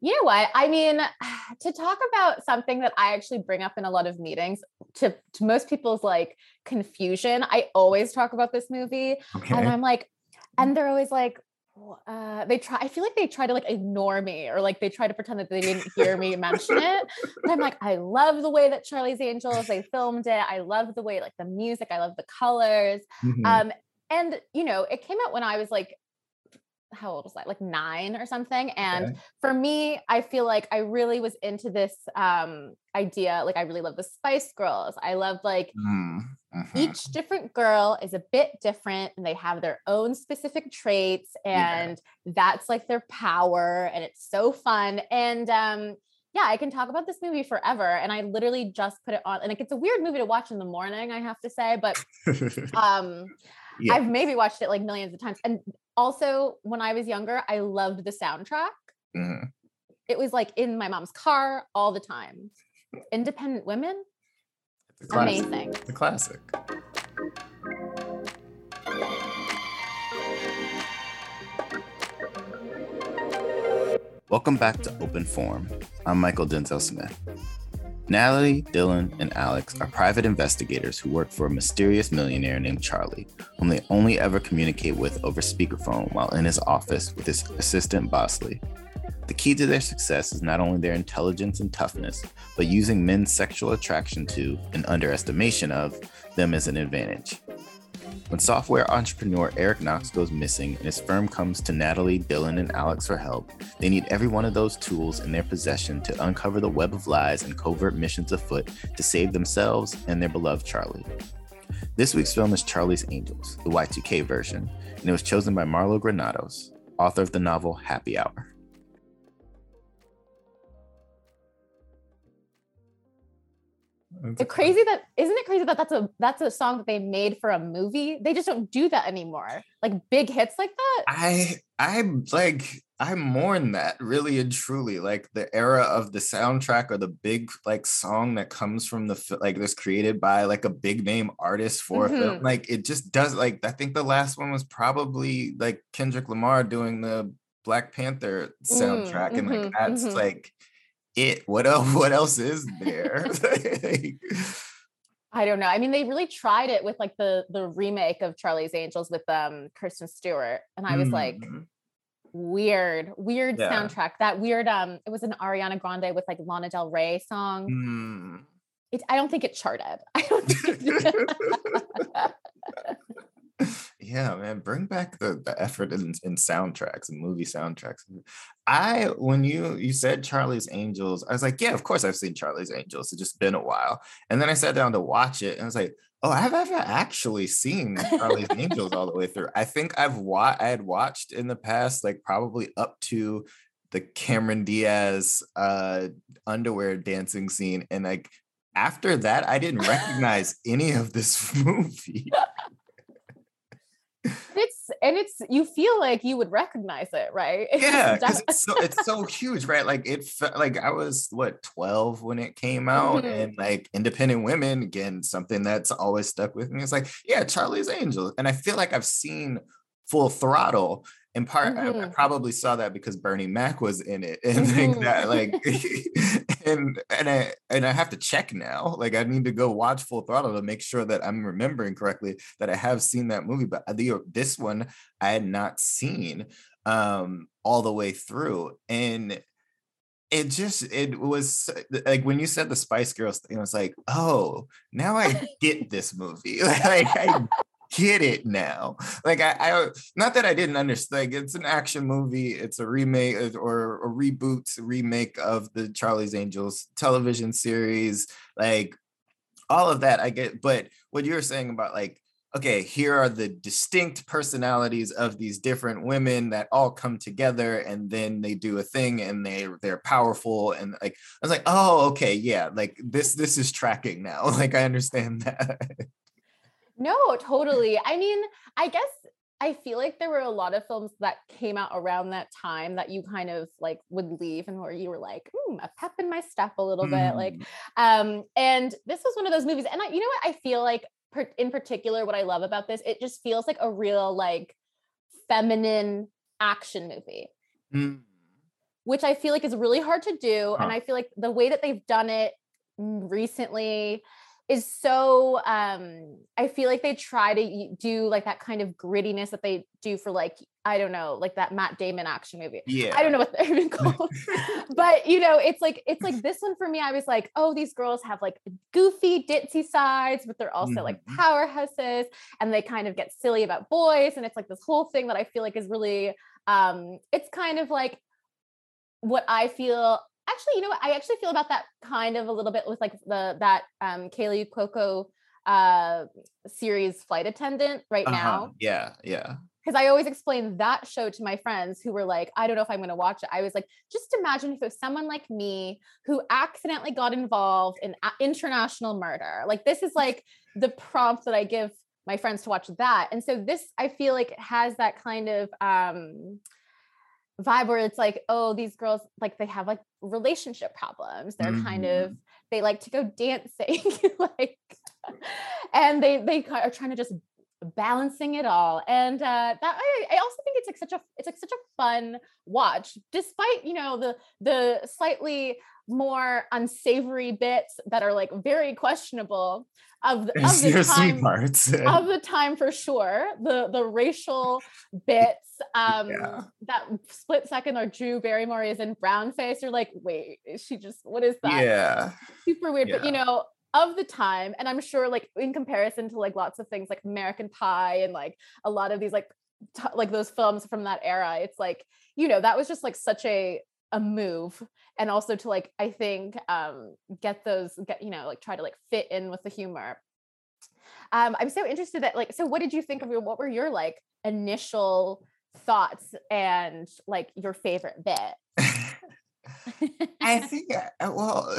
You know what? I mean, to talk about something that I actually bring up in a lot of meetings to, to most people's like confusion, I always talk about this movie. Okay. And I'm like, and they're always like, uh, they try, I feel like they try to like ignore me or like they try to pretend that they didn't hear me mention it. But I'm like, I love the way that Charlie's Angels, they filmed it. I love the way, like the music, I love the colors. Mhm. Um, and you know, it came out when I was like, how old was I? Like nine or something. And Okay. for me, I feel like I really was into this um idea. Like I really love the Spice Girls. I loved like Mm, mhm. each different girl is a bit different and they have their own specific traits Yeah. and that's like their power and it's so fun and um yeah i can talk about this movie forever and i literally just put it on and like, it's a weird movie to watch in the morning i have to say but um Yeah. i've maybe watched it like millions of times and also when i was younger i loved the soundtrack Mhm. it was like in my mom's car all the time independent women The amazing The classic. Welcome back to Open Forum. I'm Mychal Denzel Smith. Natalie, Dylan, and Alex are private investigators who work for a mysterious millionaire named Charlie, whom they only ever communicate with over speakerphone while in his office with his assistant Bosley. The key to their success is not only their intelligence and toughness, but using men's sexual attraction to and underestimation of them as an advantage. When software entrepreneur Eric Knox goes missing and his firm comes to Natalie, Dylan, and Alex for help, they need every one of those tools in their possession to uncover the web of lies and covert missions afoot to save themselves and their beloved Charlie. This week's film is Charlie's Angels, the Y2K version, and it was chosen by Marlo Granados, author of the novel Happy Hour. The crazy that isn't it crazy that that's a that's a song that they made for a movie. They just don't do that anymore. Like big hits like that. I I like I mourn that really and truly like the era of the soundtrack or the big like song that comes from the like that's created by like a big name artist for a film Mhm. like it just does like I think the last one was probably like Kendrick Lamar doing the Black Panther soundtrack and like mhm, that's mhm. like it what else what else is there Like, I don't know. I mean, they really tried it with like the the remake of Charlie's Angels with um Kirsten Stewart, and I was like, mm, weird, weird Yeah. soundtrack. That weird um, it was an Ariana Grande with like Lana Del Rey song. mm. It, I don't think it charted. I don't think it yeah man bring back the, the effort in, in soundtracks and movie soundtracks. I when you you said charlie's angels i was like yeah of course i've seen charlie's angels it's just been a while. And then i sat down to watch it and i was like oh i've ever actually seen charlie's angels all the way through. I think i've wa- i had watched in the past like probably up to the cameron diaz uh underwear dancing scene and like after that i didn't recognize any of this movie it's and it's you feel like you would recognize it, right? It's yeah it's so it's so huge right like it felt like i was what 12 when it came out Mhm. and like independent women again something that's always stuck with me it's like yeah charlie's angels and i feel like i've seen full throttle in part I- I, Mhm. probably saw that because bernie mac was in it and think Mhm. that like and and i and i have to check now like i need to go watch full throttle to make sure that i'm remembering correctly that i have seen that movie but the this one i had not seen um all the way through and it just it was like when you said the spice girls thing i was like oh now i get this movie. Like i get it now like I, I not that i didn't understand like it's an action movie it's a remake uh, or a reboot remake of the charlie's angels television series like all of that i get but what you were saying about like okay, here are the distinct personalities of these different women that all come together and then they do a thing and they they're powerful and like I was like, "Oh, okay, yeah, like this this is tracking now." Like I understand that. No, totally. I mean, I guess I feel like there were a lot of films that came out around that time that you kind of like would leave and where you were like, "Ooh, a pep in my step a little mm. bit." Like mm. um and this was one of those movies and I, you know what I feel like per- in particular what I love about this, it just feels like a real like feminine action movie. Mm. Which I feel like is really hard to do huh. and I feel like the way that they've done it recently is so um i feel like they try to do like that kind of grittiness that they do for like i don't know like that matt damon action movie. Yeah i don't know what they're even called. But you know it's like it's like this one for me i was like oh these girls have like goofy ditzy sides but they're also mm-hmm. like powerhouses and they kind of get silly about boys and it's like this whole thing that i feel like is really um it's kind of like what i feel actually, you know what? I actually feel about that kind of a little bit with like the that um Kaley Cuoco uh series flight attendant right uh-huh. now. Yeah, yeah. Because I always explain that show to my friends who were like, I don't know if I'm going to watch it. I was like, just imagine if it was someone like me who accidentally got involved in international murder. Like, this is like the prompt that I give my friends to watch that. And so, this, I feel like, has that kind of, um, vibe where it's like, oh, these girls like they have like relationship problems. They're mm-hmm. kind of they like to go dancing, like, and they they are trying to just balancing it all. And uh, that I, I also think it's like such a it's like such a fun watch, despite you know the the slightly more unsavory bits that are like very questionable of the, of the time parts. of the time for sure the the racial bits um yeah. that split second or drew barrymore is in brown face you're like wait is she just what is that yeah super weird yeah. but you know of the time and i'm sure like in comparison to like lots of things like american pie and like a lot of these like t- like those films from that era it's like you know that was just like such a a move and also to like i think um get those get you know like try to like fit in with the humor. Um i'm so interested that like so what did you think of your what were your like initial thoughts and like your favorite bit? I think uh, well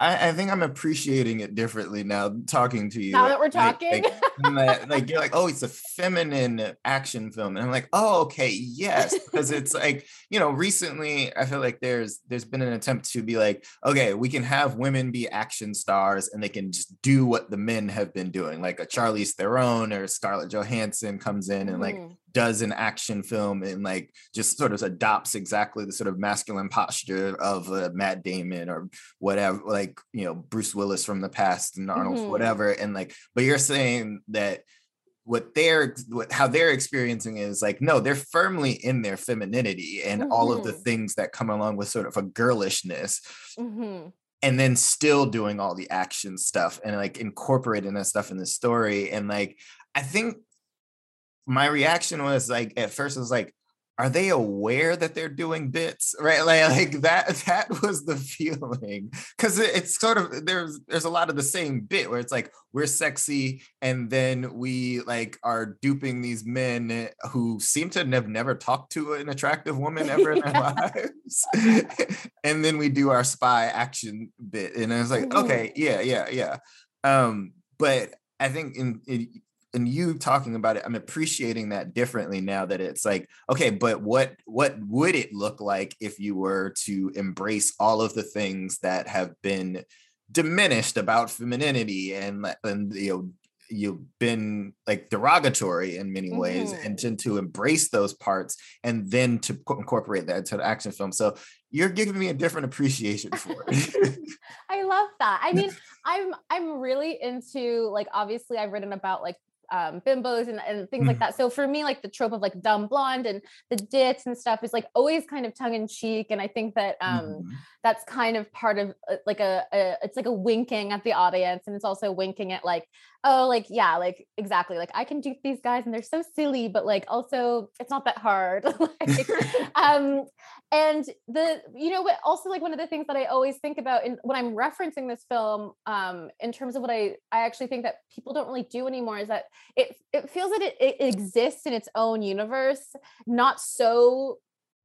I, I, think I'm appreciating it differently now talking to you. Now that we're talking. Like, like, like, you're like, oh, it's a feminine action film. And I'm like, oh, okay, yes. Because it's like, you know, recently I feel like there's there's been an attempt to be like, okay, we can have women be action stars and they can just do what the men have been doing. Like a Charlize Theron or Scarlett Johansson comes in and like mm does an action film and like just sort of adopts exactly the sort of masculine posture of uh, Matt Damon or whatever, like you know Bruce Willis from the past and Arnold, mm-hmm. whatever. And like, but you're saying that what they're what, how they're experiencing is like no they're firmly in their femininity and mm-hmm. all of the mm-hmm. things that come along with sort of a girlishness mm-hmm. and then still doing all the action stuff and like incorporating that stuff in the story and like i think my reaction was like at first it was like are they aware that they're doing bits? Right? Like, like that that was the feeling. Because it's sort of there's there's a lot of the same bit where it's like we're sexy and then we like are duping these men who seem to have never talked to an attractive woman ever in their lives. And then we do our spy action bit and i was like mm-hmm. okay yeah yeah yeah. Um but i think in, in and you talking about it i'm appreciating that differently now that it's like okay but what what would it look like if you were to embrace all of the things that have been diminished about femininity and and you know you've been like derogatory in many ways mm-hmm. and to, to embrace those parts and then to incorporate that into the action film. So you're giving me a different appreciation for it. I love that. I mean i'm i'm really into like obviously i've written about like um, bimbos and, and things like that. So for me, like the trope of like dumb blonde and the dits and stuff is like always kind of tongue in cheek. And I think that um, Mhm. that's kind of part of uh, like a, a it's like a winking at the audience and it's also winking at like oh like yeah like exactly like i can dupe these guys and they're so silly but like also it's not that hard like, um and the you know what also like one of the things that i always think about in when i'm referencing this film um in terms of what i i actually think that people don't really do anymore is that it it feels that it, it exists in its own universe not so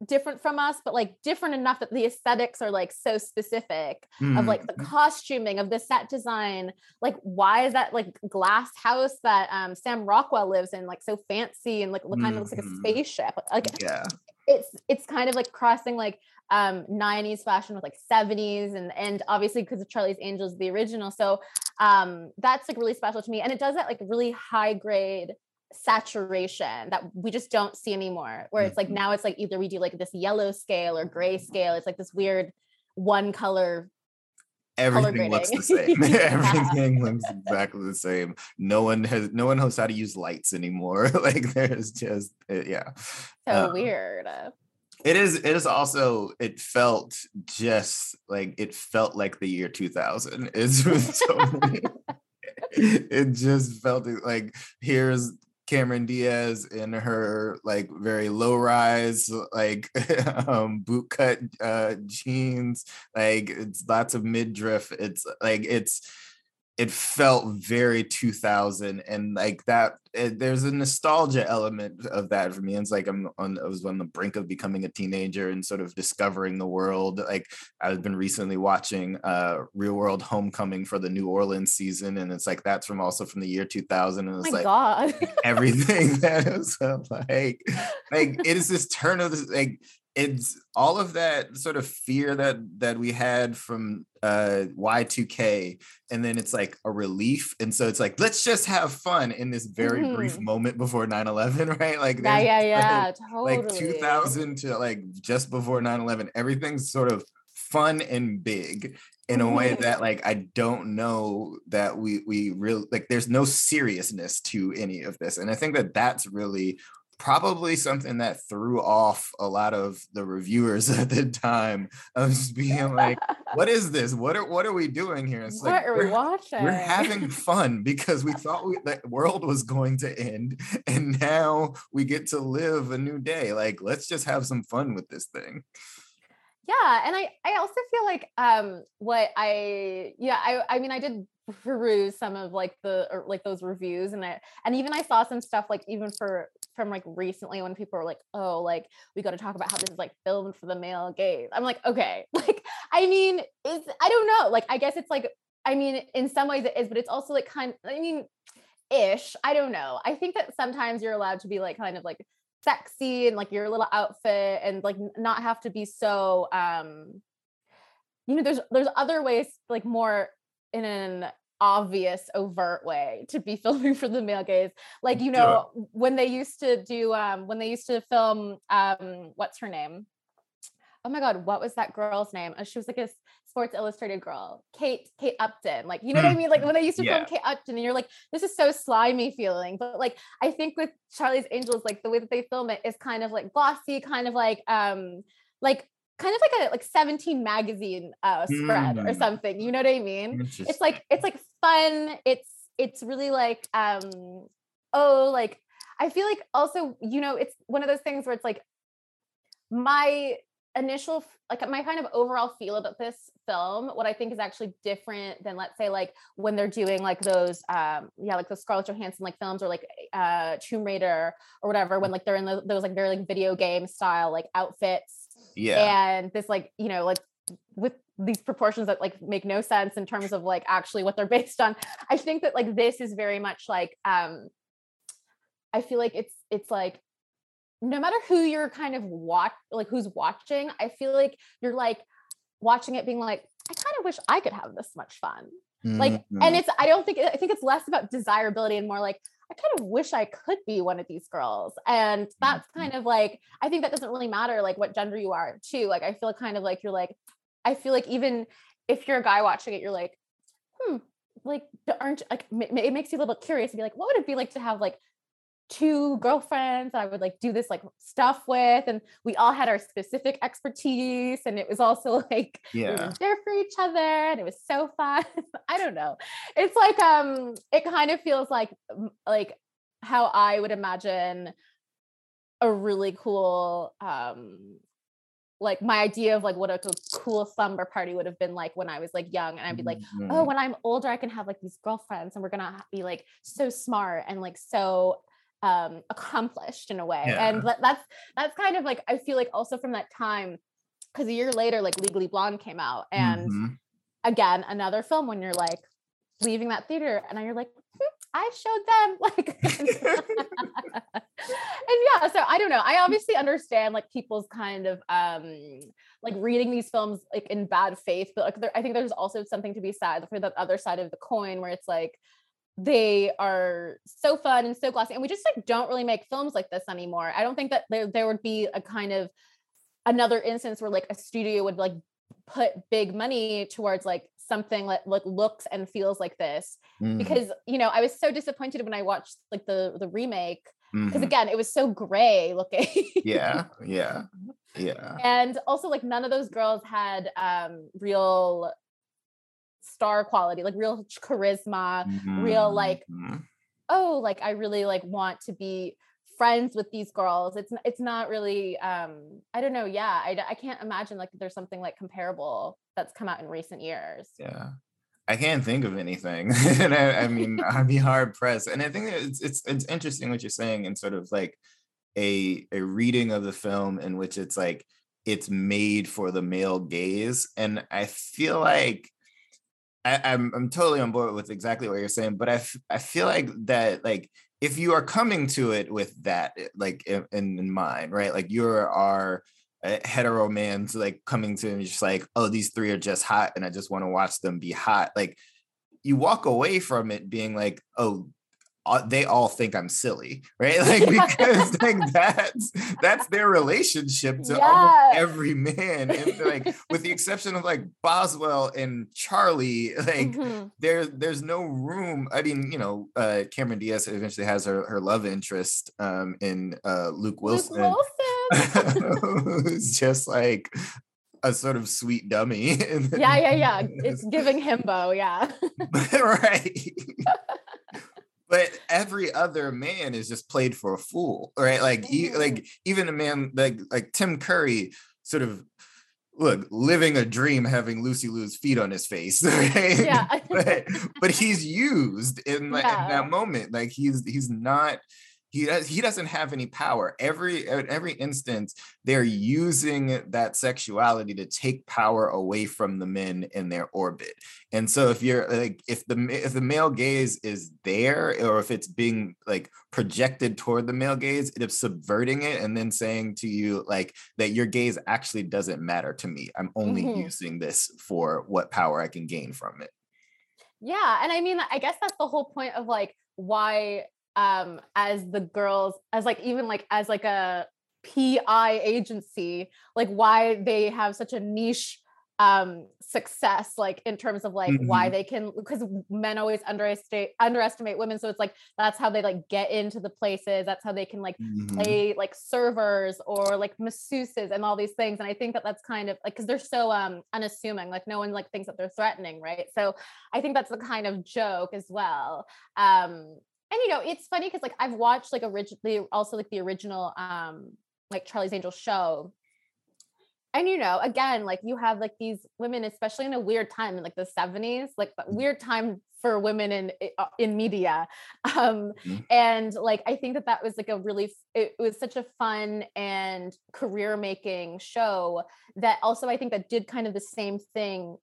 different from us but like different enough that the aesthetics are like so specific of like the Mhm. costuming of the set design like why is that like glass house that um sam rockwell lives in like so fancy and like kind of looks like a Mhm. spaceship like yeah. it's it's kind of like crossing like um 90s fashion with like 70s and and obviously because of charlie's angels the original so um that's like really special to me and it does that like really high grade saturation that we just don't see anymore where it's like Mhm. now it's like either we do like this yellow scale or gray scale it's like this weird one color Everything looks the same. Everything looks exactly the same. No one has no one knows how to use lights anymore. like there's just uh, yeah. so Um, weird It is. It is also. It felt just like it felt like the year 2000. It's so it just felt like here's Cameron Diaz in her like very low rise like um boot cut uh jeans like it's lots of midriff it's like it's it felt very 2000 and like that it, there's a nostalgia element of that for me it's like i'm on i was on the brink of becoming a teenager and sort of discovering the world like i've been recently watching uh real world homecoming for the new orleans season and it's like that's from also from the year 2000 and oh it's my like god. everything that uh, like like it is this turn of this like it's all of that sort of fear that that we had from uh Y2K and then it's like a relief and so it's like let's just have fun in this very brief Mhm. moment before 9/11 right like yeah yeah yeah like, totally like 2000 to like just before 9/11 everything's sort of fun and big in a way Mhm. that like I don't know that we we really like there's no seriousness to any of this and I think that that's really probably something that threw off a lot of the reviewers at the time of just being like what is this? What are what are we doing here? It's what like are we we're- watching? we're having fun because we thought we, the world was going to end and now we get to live a new day. Like let's just have some fun with this thing. Yeah and i i also feel like um what i yeah i i mean i did peruse some of like the or like those reviews and i and even i saw some stuff like even for from like recently when people were like oh like we got to talk about how this is like filmed for the male gaze. I'm like okay. Like i mean it's i don't know. Like i guess it's like i mean in some ways it is but it's also like kind i mean ish. I don't know. I think that sometimes you're allowed to be like kind of like sexy and like your little outfit and like not have to be so um you know there's there's other ways like more in an obvious overt way to be filming for the male gaze. Like you know when they used to do um when they used to film um what's her name? Oh my god what was that girl's name? Uh, she was like a sports illustrated girl. Kate kate upton. Like you know what i Hmm. mean? Like when they used to Yeah. film kate upton and you're like this is so slimy feeling. But like i think with charlie's angels like the way that they film it is kind of like glossy kind of like um like kind of like a like 17 magazine uh spread or Mm. something you know what i mean? It's like it's like fun it's it's really like um oh like i feel like also you know it's one of those things where it's like my initial like my kind of overall feel about this film what i think is actually different than let's say like when they're doing like those um yeah like those scarlett johansson like films or like uh tomb raider or whatever when like they're in the, those like very like video game style like outfits yeah and this like you know like with these proportions that like make no sense in terms of like actually what they're based on i think that like this is very much like um i feel like it's it's like no matter who you're kind of watch like who's watching i feel like you're like watching it being like i kind of wish i could have this much fun like Mhm. and it's i don't think i think it's less about desirability and more like i kind of wish i could be one of these girls and that's Mhm. kind of like i think that doesn't really matter like what gender you are too like i feel kind of like you're like i feel like even if you're a guy watching it you're like hmm like aren't like it makes you a little curious to be like what would it be like to have like two girlfriends I would like do this like stuff with and we all had our specific expertise and it was also like yeah. we there for each other and it was so fun. I don't know. It's like um it kind of feels like like how I would imagine a really cool um like my idea of like what a cool slumber party would have been like when I was like young and I'd be like oh, mm-hmm. oh when I'm older I can have like these girlfriends and we're gonna be like so smart and like so um accomplished in a way yeah. and that's that's kind of like i feel like also from that time because a year later like legally blonde came out and mm-hmm. again another film when you're like leaving that theater and you're like hmm, i showed them like and yeah so i don't know i obviously understand like people's kind of um like reading these films like in bad faith but like there, i think there's also something to be said for the other side of the coin where it's like they are so fun and so glossy and we just like don't really make films like this anymore i don't think that there, there would be a kind of another instance where like a studio would like put big money towards like something that like looks and feels like this mm. because you know i was so disappointed when i watched like the the remake because mm-hmm. again it was so gray looking yeah yeah yeah and also like none of those girls had um real star quality, like real charisma, mm-hmm. real like, mm-hmm. oh, like I really like want to be friends with these girls. It's it's not really um I don't know, yeah. I I can't imagine like there's something like comparable that's come out in recent years. Yeah. I can't think of anything. and I, I mean, I'd be hard pressed. And I think it's it's it's interesting what you're saying and sort of like a a reading of the film in which it's like it's made for the male gaze. And I feel like I, am I'm, I'm totally on board with exactly what you're saying, but I, f- I feel like that like if you are coming to it with that eh, like in, in mind, right? Like you are a hetero man's like coming to and just like, oh, these three are just hot, and I just want to watch them be hot. Like you walk away from it being like, oh, they all think I'm silly, right? Like because like that's that's their relationship to almost every man, and like with the exception of like Boswell and Charlie, like mm-hmm. there there's no room. I mean, you know, uh, Cameron Diaz eventually has her her love interest um, in uh, Luke Wilson, Luke Wilson. who's just like a sort of sweet dummy. yeah, yeah, yeah. It's giving himbo, yeah. right but every other man is just played for a fool right like mm-hmm. like even a man like like tim curry sort of look living a dream having lucy liu's feet on his face right yeah but, but he's used in, yeah. in that moment like he's he's not he does he doesn't have any power. Every at every instance they're using that sexuality to take power away from the men in their orbit. And so if you're like if the if the male gaze is there or if it's being like projected toward the male gaze it's subverting it and then saying to you like that your gaze actually doesn't matter to me. I'm only mm-hmm. using this for what power i can gain from it. Yeah and i mean i guess that's the whole point of like why um as the girls as like even like as like a PI agency like why they have such a niche um success like in terms of like mm-hmm. why they can because men always underestimate underestimate women. So it's like that's how they like get into the places. That's how they can like mm-hmm. play like servers or like masseuses and all these things. And i think that that's kind of like because they're so um unassuming. Like no one like thinks that they're threatening right? So i think that's the kind of joke as well. Um and you know it's funny because like i've watched like originally also like the original um like charlie's angel show and you know again like you have like these women especially in a weird time in like the 70s like mm. weird time for women in uh, in media um mm-hmm. and like i think that that was like a really it was such a fun and career making show that also i think that did kind of the same thing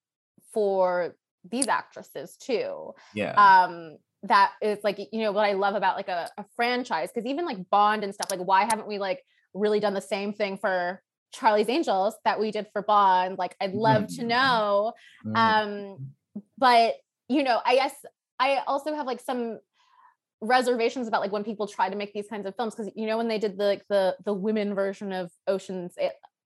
for these actresses too yeah um that is like you know what I love about like a, a franchise because even like Bond and stuff like why haven't we like really done the same thing for Charlie's Angels that we did for Bond like I'd love mm. to mm-hmm. know mm. um but you know I guess I also have like some reservations about like when people try to make these kinds of films because you know when they did the like the the women version of Ocean's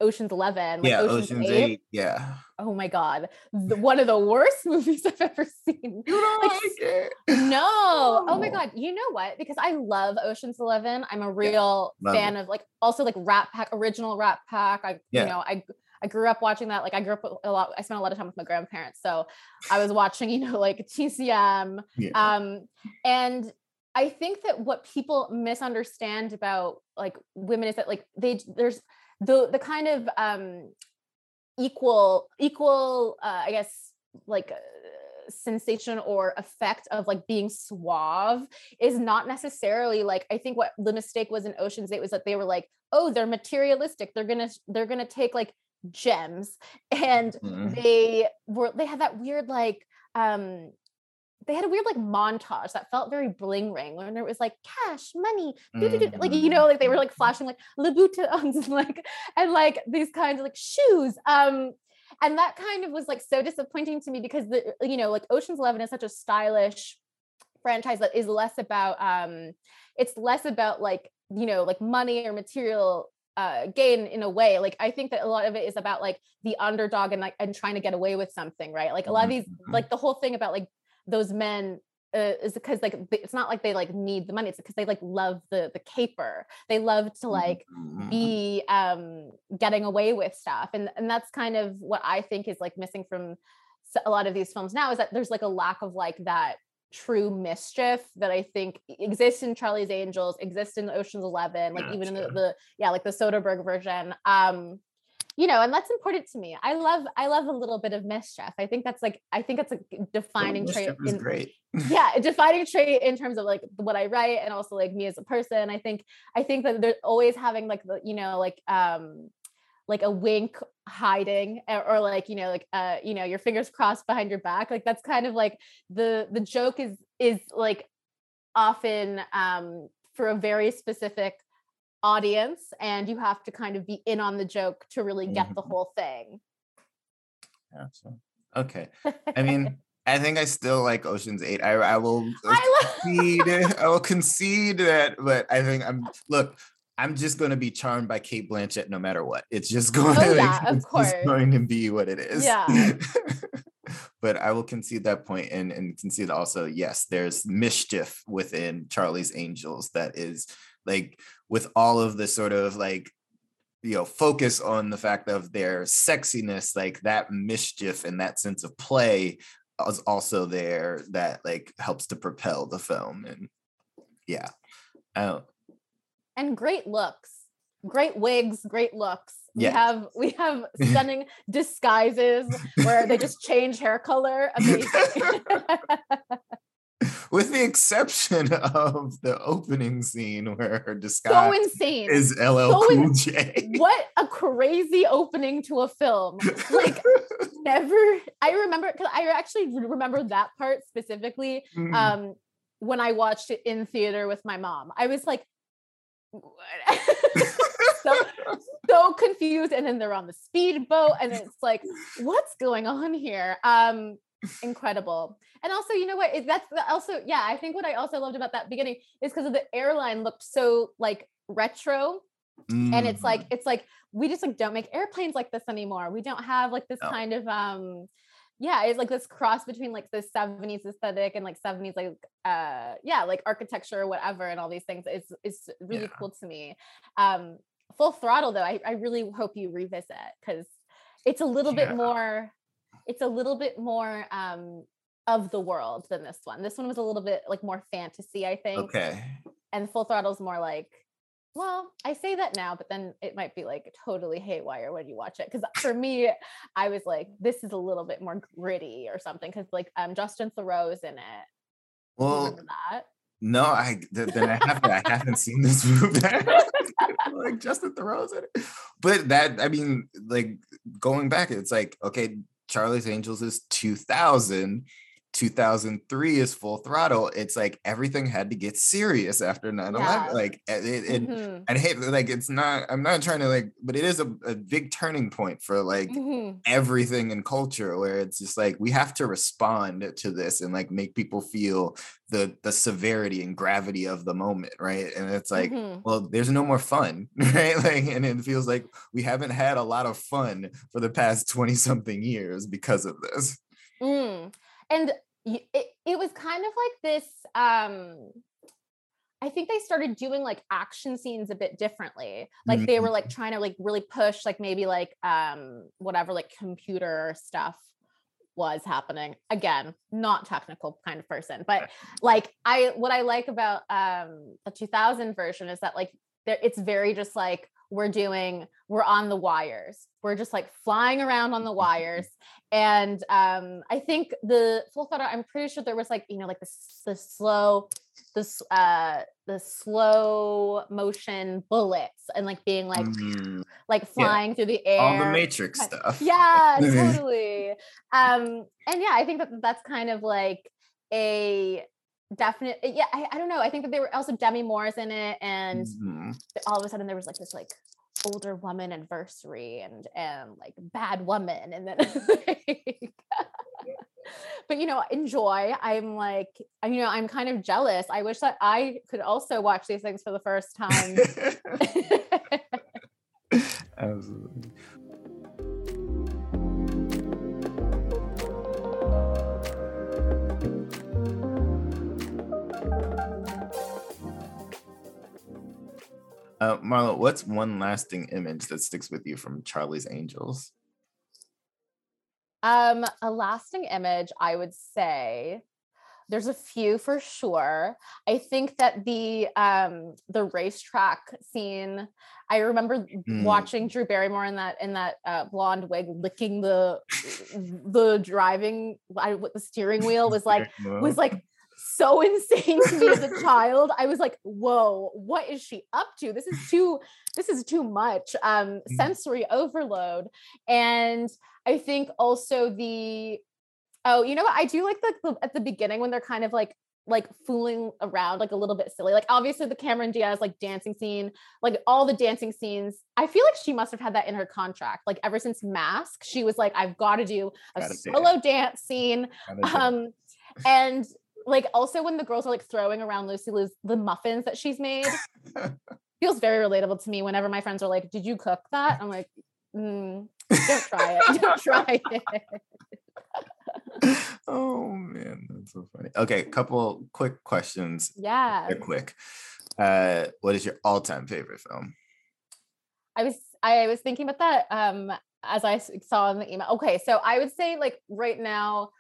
Ocean's Eleven, like yeah, Ocean's, Ocean's 8. Eight. Yeah. Oh my god, the, one of the worst movies I've ever seen. You don't Like, like it? No. Oh my Oh. god. You know what? Because I love Ocean's Eleven. I'm a real love fan of like also like Rat Pack, original Rat Pack. I Yeah. you know, I I grew up watching that. Like I grew up a lot, I spent a lot of time with my grandparents. So I was watching, you know, like TCM. Yeah. Um, and I think that what people misunderstand about like women is that like they there's the the kind of um equal equal uh, I guess like uh, sensation or effect of like being suave is not necessarily like I think what the mistake was in Ocean's 8 was that they were like oh they're materialistic they're going to they're to take like gems and Mhm. they were they had that weird like um they had a weird like montage that felt very bling ring when it was like cash money doo-doo-doo, like you Mhm. know like they were like flashing like and like and like these kinds of like shoes um and that kind of was like so disappointing to me because the you know like Ocean's 11 is such a stylish franchise that is less about um it's less about like you know like money or material uh gain in a way like i think that a lot of it is about like the underdog and like and trying to get away with something right like a lot of these Mhm. like the whole thing about like those men uh, is because like it's not like they like need the money it's because they like love the the caper they love to like Mhm. be um getting away with stuff and and that's kind of what i think is like missing from a lot of these films now is that there's like a lack of like that true mischief that i think exists in charlie's angels exists in oceans 11 like even in the, the yeah like the soderbergh version um you know and that's important to me. I love i love a little bit of mischief. I think that's like i think that's a defining trait in, great. yeah a defining trait in terms of like what i write and also like me as a person. I think i think that they're always having like the you know like um like a wink hiding or, or like you know like uh you know your fingers crossed behind your back. Like that's kind of like the the joke is is like often um for a very specific audience and you have to kind of be in on the joke to really get the Mhm. whole thing Gotcha. Okay. I mean, I think I still like Ocean's Eight. I I will I love concede. I will concede that, but I think I'm look. I'm just going to be charmed by Cate Blanchett no matter what. It's just going. Oh, to, yeah, of it's course. going to be what it is. Yeah. but I will concede that point and and concede also. Yes, there's mischief within Charlie's Angels that is like with all of the sort of like you know focus on the fact of their sexiness like that mischief and that sense of play is also there that like helps to propel the film and yeah don't, and great looks great wigs great looks. We Yes. have we have stunning disguises where they just change hair color. Amazing with the exception of the opening scene where her so disguise insane is LL So Cool in- J. what a crazy opening to a film like never i remember because i actually remember that part specifically Mm. um when i watched it in theater with my mom i was like what? so, so confused and then they're on the speedboat and it's like what's going on here um incredible and also you know what that's also yeah i think what i also loved about that beginning is because of the airline looked so like retro and it's like Mhm. it's like we just like don't make airplanes like this anymore we don't have like this No. kind of um yeah it's like this cross between like the 70s aesthetic and like 70s like uh yeah like architecture or whatever and all these things is is really Yeah. cool to me um full throttle though i, I really hope you revisit because it's a little Yeah. bit more it's a little bit more um of the world than this one. This one was a little bit like more fantasy i think okay. and full throttle's more like well i say that now but then it might be like totally haywire when you watch it. Because for me i was like this is a little bit more gritty or something because like um justin theroux's in it. Well that? No, I th- then I haven't I haven't seen this movie. like Justin Theroux's in it. But that I mean, like going back, it's like, okay, Charlie's Angels is 2000. 2003 is full throttle it's like everything had to get serious after 9-11 Yeah. like it, it, Mhm, i hate like it's not i'm not trying to like but it is a, a big turning point for like mhm. everything in culture where it's just like we have to respond to this and like make people feel the the severity and gravity of the moment right and it's like Mhm. well there's no more fun right like and it feels like we haven't had a lot of fun for the past 20 something years because of this Mm. And it, it was kind of like this. Um, I think they started doing like action scenes a bit differently. Like they were like trying to like really push like maybe like um whatever like computer stuff was happening. Again, not technical kind of person, but like I what I like about um the 2000 version is that like there it's very just like we're doing we're on the wires. We're just like flying around on the wires. And um i think the full throttle i'm pretty sure there was like you know like the, the slow this uh the slow motion bullets and like being like Mm, like flying through the air all the matrix stuff. yeah totally. Um and yeah i think that that's kind of like a definite yeah I, I don't know i think that there were also demi moore's in it and Mhm. all of a sudden there was like this like older woman adversary and and like bad woman and then like, but you know enjoy i'm like you know i'm kind of jealous i wish that i could also watch these things for the first time Marlo, what's one lasting image that sticks with you from Charlie's Angels? um a lasting image i would say there's a few for sure i think that the um the racetrack scene i remember Mm. watching drew barrymore in that in that uh, blonde wig licking the the driving I, the steering wheel was like was like so insane to me as a child. I was like, whoa, what is she up to? This is too, this is too much. Um, Mm. sensory overload. And I think also the oh, you know what? I do like the, at the beginning when they're kind of like like fooling around like a little bit silly. Like obviously the Cameron Diaz like dancing scene, like all the dancing scenes. I feel like she must have had that in her contract. Like ever since Mask, she was like, I've got to do a Gotta solo dance scene um and like also when the girls are like throwing around lucy liu's the muffins that she's made feels very relatable to me whenever my friends are like did you cook that i'm like mm, don't try it don't try it oh man, that's so funny. Okay, couple quick questions. yeah They're quick. Uh, what is your all-time favorite film? i was i was thinking about that um as I saw in the email okay so i would say like right now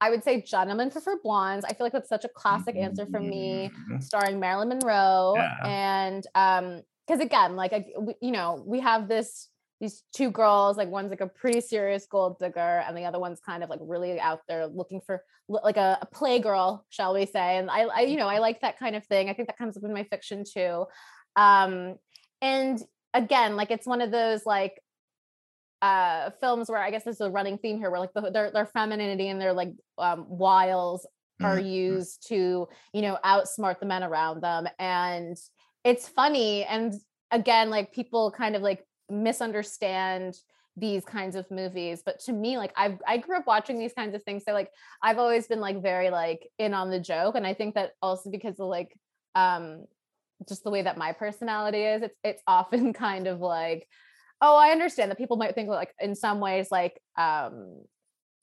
i would say gentlemen prefer blondes i feel like that's such a classic answer for me Mhm. starring Marilyn Monroe. Yeah. And um, because again, like I, we, you know, we have this these two girls, like one's like a pretty serious gold digger, and the other one's kind of like really out there looking for like a, a playgirl, shall we say? And I, I, you know, I like that kind of thing. I think that comes up in my fiction too. Um, and again, like it's one of those like uh films where I guess there's a running theme here where like the, their their femininity and their like um wiles are Mhm. used to you know outsmart the men around them. And it's funny and again like people kind of like misunderstand these kinds of movies. But to me like i i grew up watching these kinds of things. So like i've always been like very like in on the joke. And i think that also because of like um just the way that my personality is it's it's often kind of like oh i understand that people might think like in some ways like um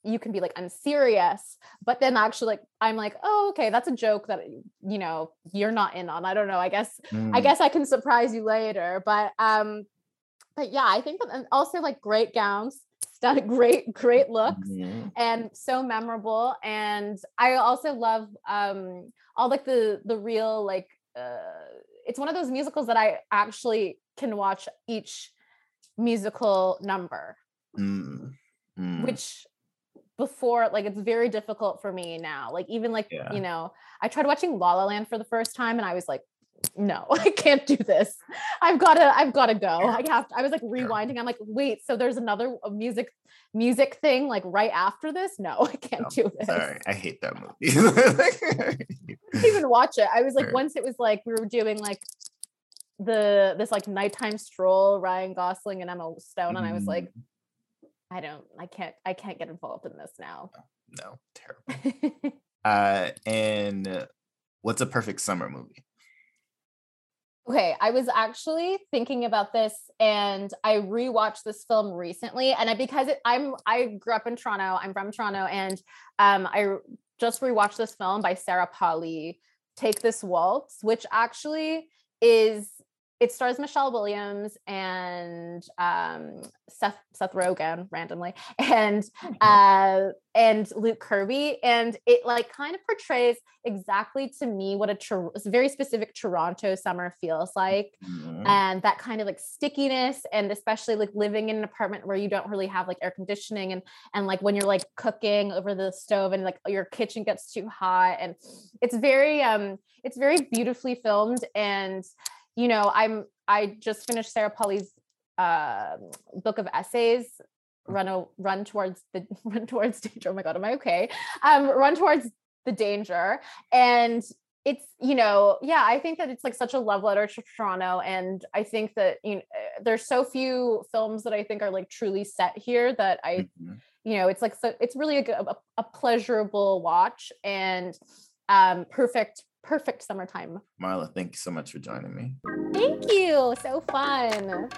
you can be like unserious but then actually like i'm like oh okay that's a joke that you know you're not in on i don't know i guess i Mm. guess i can surprise you later but um but yeah i think that and also like great gowns stunning great great looks Mhm. and so memorable and i also love um all like the the real like uh it's one of those musicals that i actually can watch each musical number Mm. Mm. which before like it's very difficult for me now like even like Yeah. you know i tried watching la la land for the first time and i was like no, I can't do this. I've got to, I've got to go. I have to, I was like rewinding. I'm like, wait, so there's another music, music thing like right after this? No, I can't no, do this. Sorry, I hate that movie. even watch it. I was like, once it was like, we were doing like the, this like nighttime stroll, Ryan Gosling and Emma Stone. And I was like, mm. I don't, I can't, I can't get involved in this now. No, terrible. uh, and what's a perfect summer movie? Okay, I was actually thinking about this and I rewatched this film recently and I because it, I'm I grew up in Toronto, I'm from Toronto and um I just rewatched this film by Sarah Polley, Take This Waltz, which actually is it stars Michelle Williams and um, Seth Seth Rogen randomly and oh, uh, and Luke Kirby and it like kind of portrays exactly to me what a very specific Toronto summer feels like mm-hmm. and that kind of like stickiness and especially like living in an apartment where you don't really have like air conditioning and and like when you're like cooking over the stove and like your kitchen gets too hot and it's very um it's very beautifully filmed and you know, I'm I just finished Sarah Polley's uh, book of essays. Mm. Run a, run towards the run towards danger. Oh my god, am I okay? Um, run towards the danger, and it's you know yeah i think that it's like such a love letter to toronto and i think that you know eh, there's so few films that i think are like truly set here that i mm-hmm. you know it's like so it's really a, a, a pleasurable watch and um perfect perfect summertime. Marla, thank you so much for joining me. Thank you. So fun.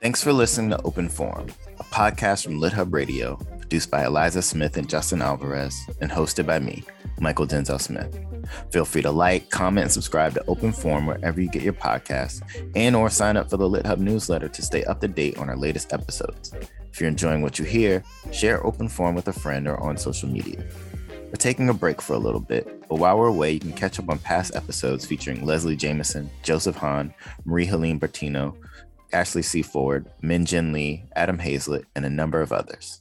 Thanks for listening to Open Forum, a podcast from LitHub Radio, produced by Eliza Smith and Justin Alvarez, and hosted by me, Mychal Denzel Smith. Feel free to like, comment, and subscribe to Open Forum wherever you get your podcasts, and or sign up for the LitHub newsletter to stay up to date on our latest episodes. If you're enjoying what you hear, share Open Forum with a friend or on social media. We're taking a break for a little bit, but while we're away, you can catch up on past episodes featuring Leslie Jamison, Joseph Han, Marie Helene Bertino, Ashley C. Ford, Min Jin Lee, Adam Haslett, and a number of others.